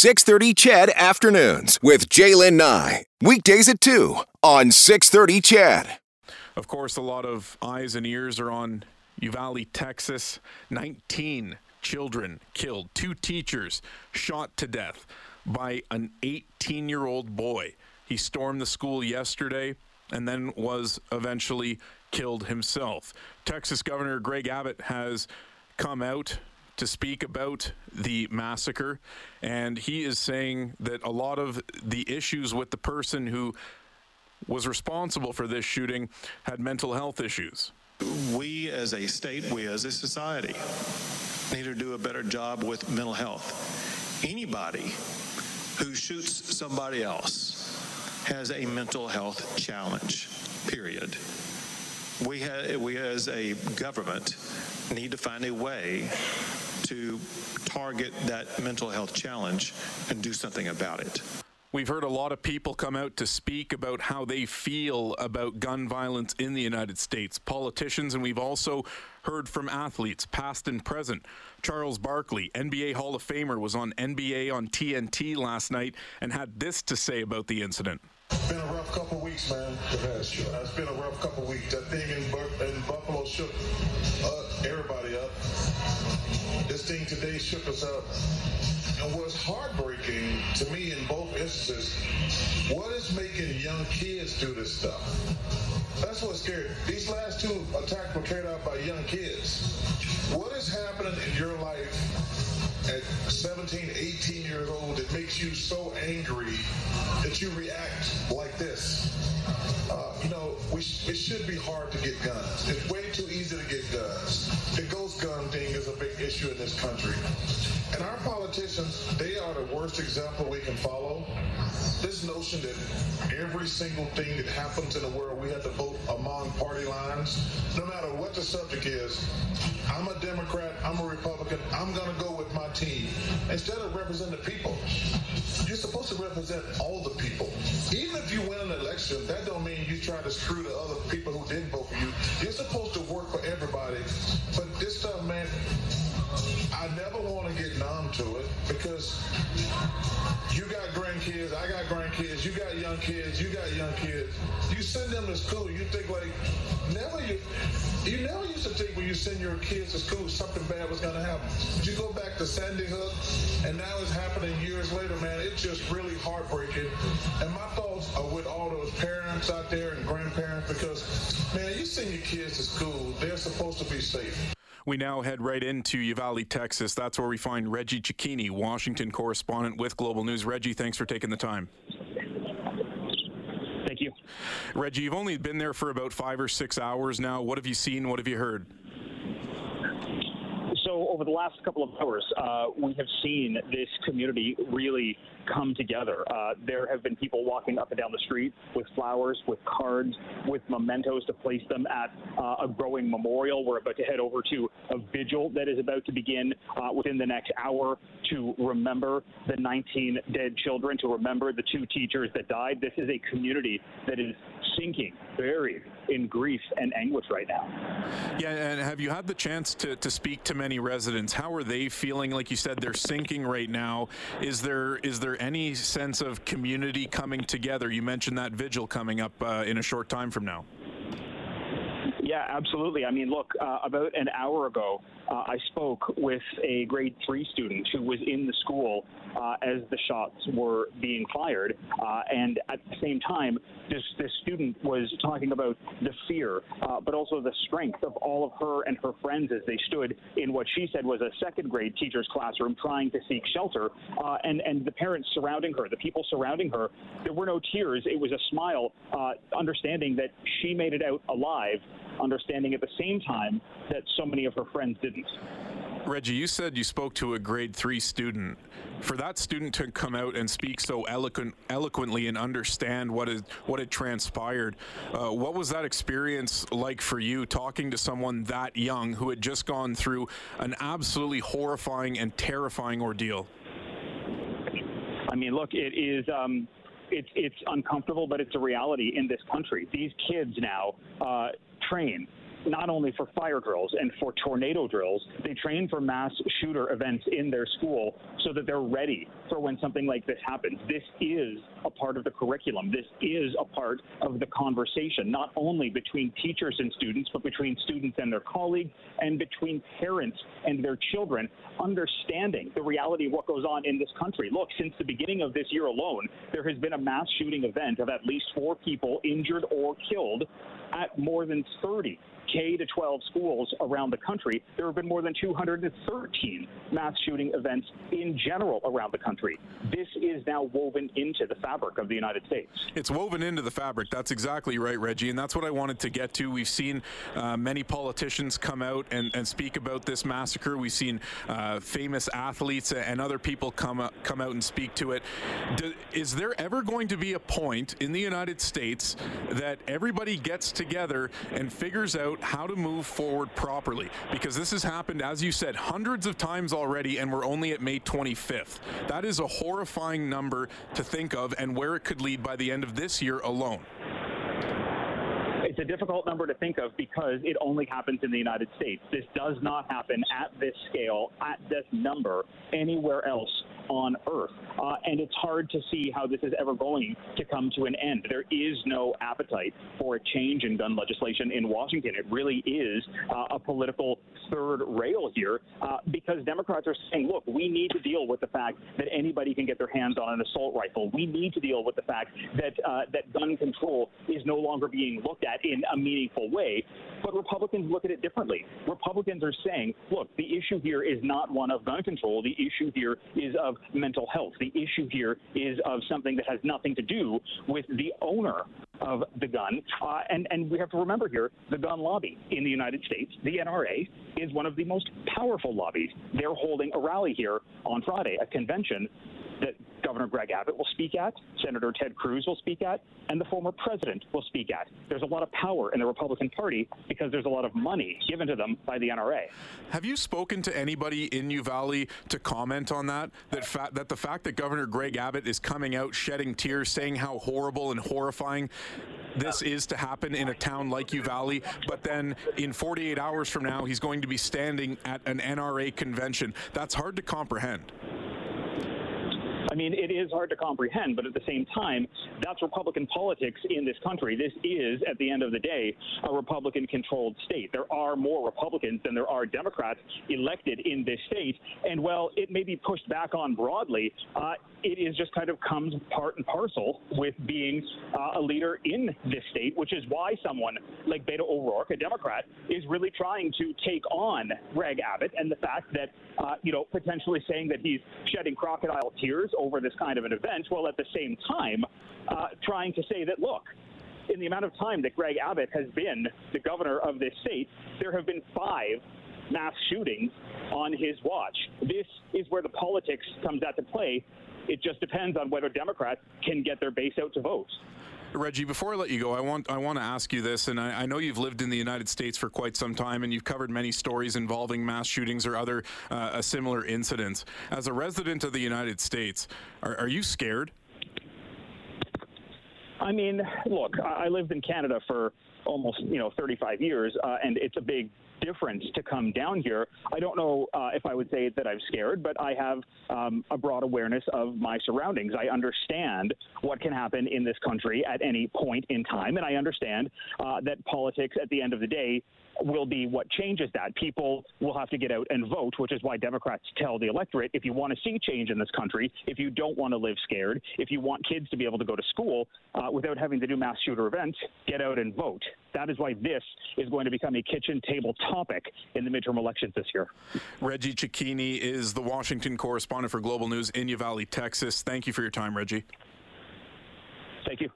630 CHED Afternoons with Jaylen Nye. Weekdays at 2 on 630 CHED. Of course, a lot of eyes and ears are on Uvalde, Texas. 19 children killed, two teachers shot to death by an 18 year old boy. He stormed the school yesterday and then was eventually killed himself. Texas Governor Greg Abbott has come out to speak about the massacre, and he is saying that a lot of the issues with the person who was responsible for this shooting had mental health issues. We as a state, we as a society, need to do a better job with mental health. Anybody who shoots somebody else has a mental health challenge, period. We, ha- we as a government need to find a way to target that mental health challenge and do something about it. We've heard a lot of people come out to speak about how they feel about gun violence in the United States, politicians, and we've also heard from athletes, past and present. Charles Barkley, NBA Hall of Famer, was on NBA on TNT last night and had this to say about the incident. It's been a rough couple weeks, man. It has. It's been a rough couple weeks. That thing in, in Buffalo shook uh, everybody up. This thing today shook us up. And what's heartbreaking to me in both instances, what is making young kids do this stuff? That's what's scary. These last two attacks were carried out by young kids. What is happening in your life at 17, 18 years old that makes you so angry that you react like this? Uh, you know, sh- it should be hard to get guns. It's way too easy to get guns. The ghost gun thing is a big issue in this country. And our politicians, they are the worst example we can follow. This notion that every single thing that happens in the world, we have to vote among party lines, no matter what the subject is. I'm a Democrat, I'm a Republican, I'm going to go with my team. Instead of representing the people, you're supposed to represent all the people. Even if you win an election, that don't mean you try to screw the other people who didn't vote for you. You're supposed to work for everybody. But this stuff, man, I never want to get numb to it because you got grandkids, I got grandkids, you got young kids, you got young kids. You send them to school, you think like never you you never used to think when you send your kids to school something bad was gonna happen. But You go back to Sandy Hook and now it's happening years later, man. It's just really heartbreaking. And my thoughts are with all those parents out there and grandparents because man, you send your kids to school, they're supposed to be safe. We now head right into Uvalde, Texas. That's where we find Reggie Cecchini, Washington correspondent with Global News. Reggie, thanks for taking the time. Thank you. Reggie, you've only been there for about five or six hours now. What have you seen? What have you heard? So, over the last couple of hours, uh, we have seen this community really come together. Uh, there have been people walking up and down the street with flowers, with cards, with mementos to place them at uh, a growing memorial. We're about to head over to a vigil that is about to begin uh, within the next hour to remember the 19 dead children, to remember the two teachers that died. This is a community that is sinking, buried in grief and anguish right now. Yeah, and have you had the chance to, to speak to many residents? How are they feeling? Like you said, they're sinking right now. Is there is there any sense of community coming together? You mentioned that vigil coming up uh, in a short time from now. Yeah, absolutely. I mean, look, uh, about an hour ago, uh, I spoke with a grade three student who was in the school uh, as the shots were being fired. Uh, and at the same time, this, this student was talking about the fear, uh, but also the strength of all of her and her friends as they stood in what she said was a second grade teacher's classroom trying to seek shelter. Uh, and, and the parents surrounding her, the people surrounding her, there were no tears. It was a smile, understanding that she made it out alive understanding at the same time that so many of her friends didn't. Reggie, you said you spoke to a grade three student. For that student to come out and speak so eloquent, eloquently and understand what is what had transpired, uh, what was that experience like for you? Talking to someone that young who had just gone through an absolutely horrifying and terrifying ordeal. I mean, look, it is. Um, it's it's uncomfortable, but it's a reality in this country. These kids now uh, train not only for fire drills and for tornado drills, they train for mass shooter events in their school so that they're ready for when something like this happens. This is a part of the curriculum. This is a part of the conversation, not only between teachers and students, but between students and their colleagues and between parents and their children, understanding the reality of what goes on in this country. Look, since the beginning of this year alone, there has been a mass shooting event of at least four people injured or killed at more than 30 K to 12 schools around the country, there have been more than 213 mass shooting events in general around the country. This is now woven into the fabric of the United States. It's woven into the fabric. That's exactly right, Reggie. And that's what I wanted to get to. We've seen uh, many politicians come out and, and, speak about this massacre. We've seen uh, famous athletes and other people come, come out and speak to it. Do, is there ever going to be a point in the United States that everybody gets together and figures out how to move forward properly because this has happened, as you said, hundreds of times already, and we're only at May 25th. That is a horrifying number to think of and where it could lead by the end of this year alone it's a difficult number to think of because it only happens in the United States. This does not happen at this scale, at this number, anywhere else on Earth. Uh, and it's hard to see how this is ever going to come to an end. There is no appetite for a change in gun legislation in Washington. It really is uh, a political third rail here uh, because Democrats are saying, look, we need to deal with the fact that anybody can get their hands on an assault rifle. We need to deal with the fact that uh, that gun control is no longer being looked at in a meaningful way. But Republicans look at it differently. Republicans are saying, look, the issue here is not one of gun control. The issue here is of mental health. The issue here is of something that has nothing to do with the owner of the gun. Uh, and, and we have to remember here the gun lobby in the United States, the NRA, is one of the most powerful lobbies. They're holding a rally here on Friday, a convention that Governor Greg Abbott will speak at, Senator Ted Cruz will speak at, and the former president will speak at. There's a lot of power in the Republican Party because there's a lot of money given to them by the NRA. Have you spoken to anybody in Uvalde to comment on that? That fa- that the fact that Governor Greg Abbott is coming out shedding tears, saying how horrible and horrifying this is to happen in a town like Uvalde, but then in 48 hours from now, he's going to be standing at an NRA convention. That's hard to comprehend. I mean, it is hard to comprehend, but at the same time, that's Republican politics in this country. This is, at the end of the day, a Republican controlled state. There are more Republicans than there are Democrats elected in this state. And while it may be pushed back on broadly, uh, it is just kind of comes part and parcel with being uh, a leader in this state, which is why someone like Beto O'Rourke, a Democrat, is really trying to take on Greg Abbott and the fact that, uh, you know, potentially saying that he's shedding crocodile tears over this kind of an event, while at the same time uh, trying to say that, look, in the amount of time that Greg Abbott has been the governor of this state, there have been five mass shootings on his watch. This is where the politics comes out to play it just depends on whether Democrats can get their base out to vote. Reggie, before I let you go, I want I want to ask you this, and I, I, know you've lived in the United States for quite some time, and you've covered many stories involving mass shootings or other uh, similar incidents. As a resident of the United States, are, are you scared? I mean, look, I lived in Canada for almost you know 35 years, uh, and it's a big difference to come down here. I don't know uh, if I would say that I'm scared, but I have um, a broad awareness of my surroundings. I understand what can happen in this country at any point in time, and I understand uh, that politics, at the end of the day, will be what changes that. People will have to get out and vote, which is why Democrats tell the electorate if you want to see change in this country, if you don't want to live scared, if you want kids to be able to go to school uh, without having to do mass shooter events, get out and vote. That is why this is going to become a kitchen table topic in the midterm elections this year. Reggie Cecchini is the Washington correspondent for Global News in Uvalde, Texas. Thank you for your time, Reggie. Thank you.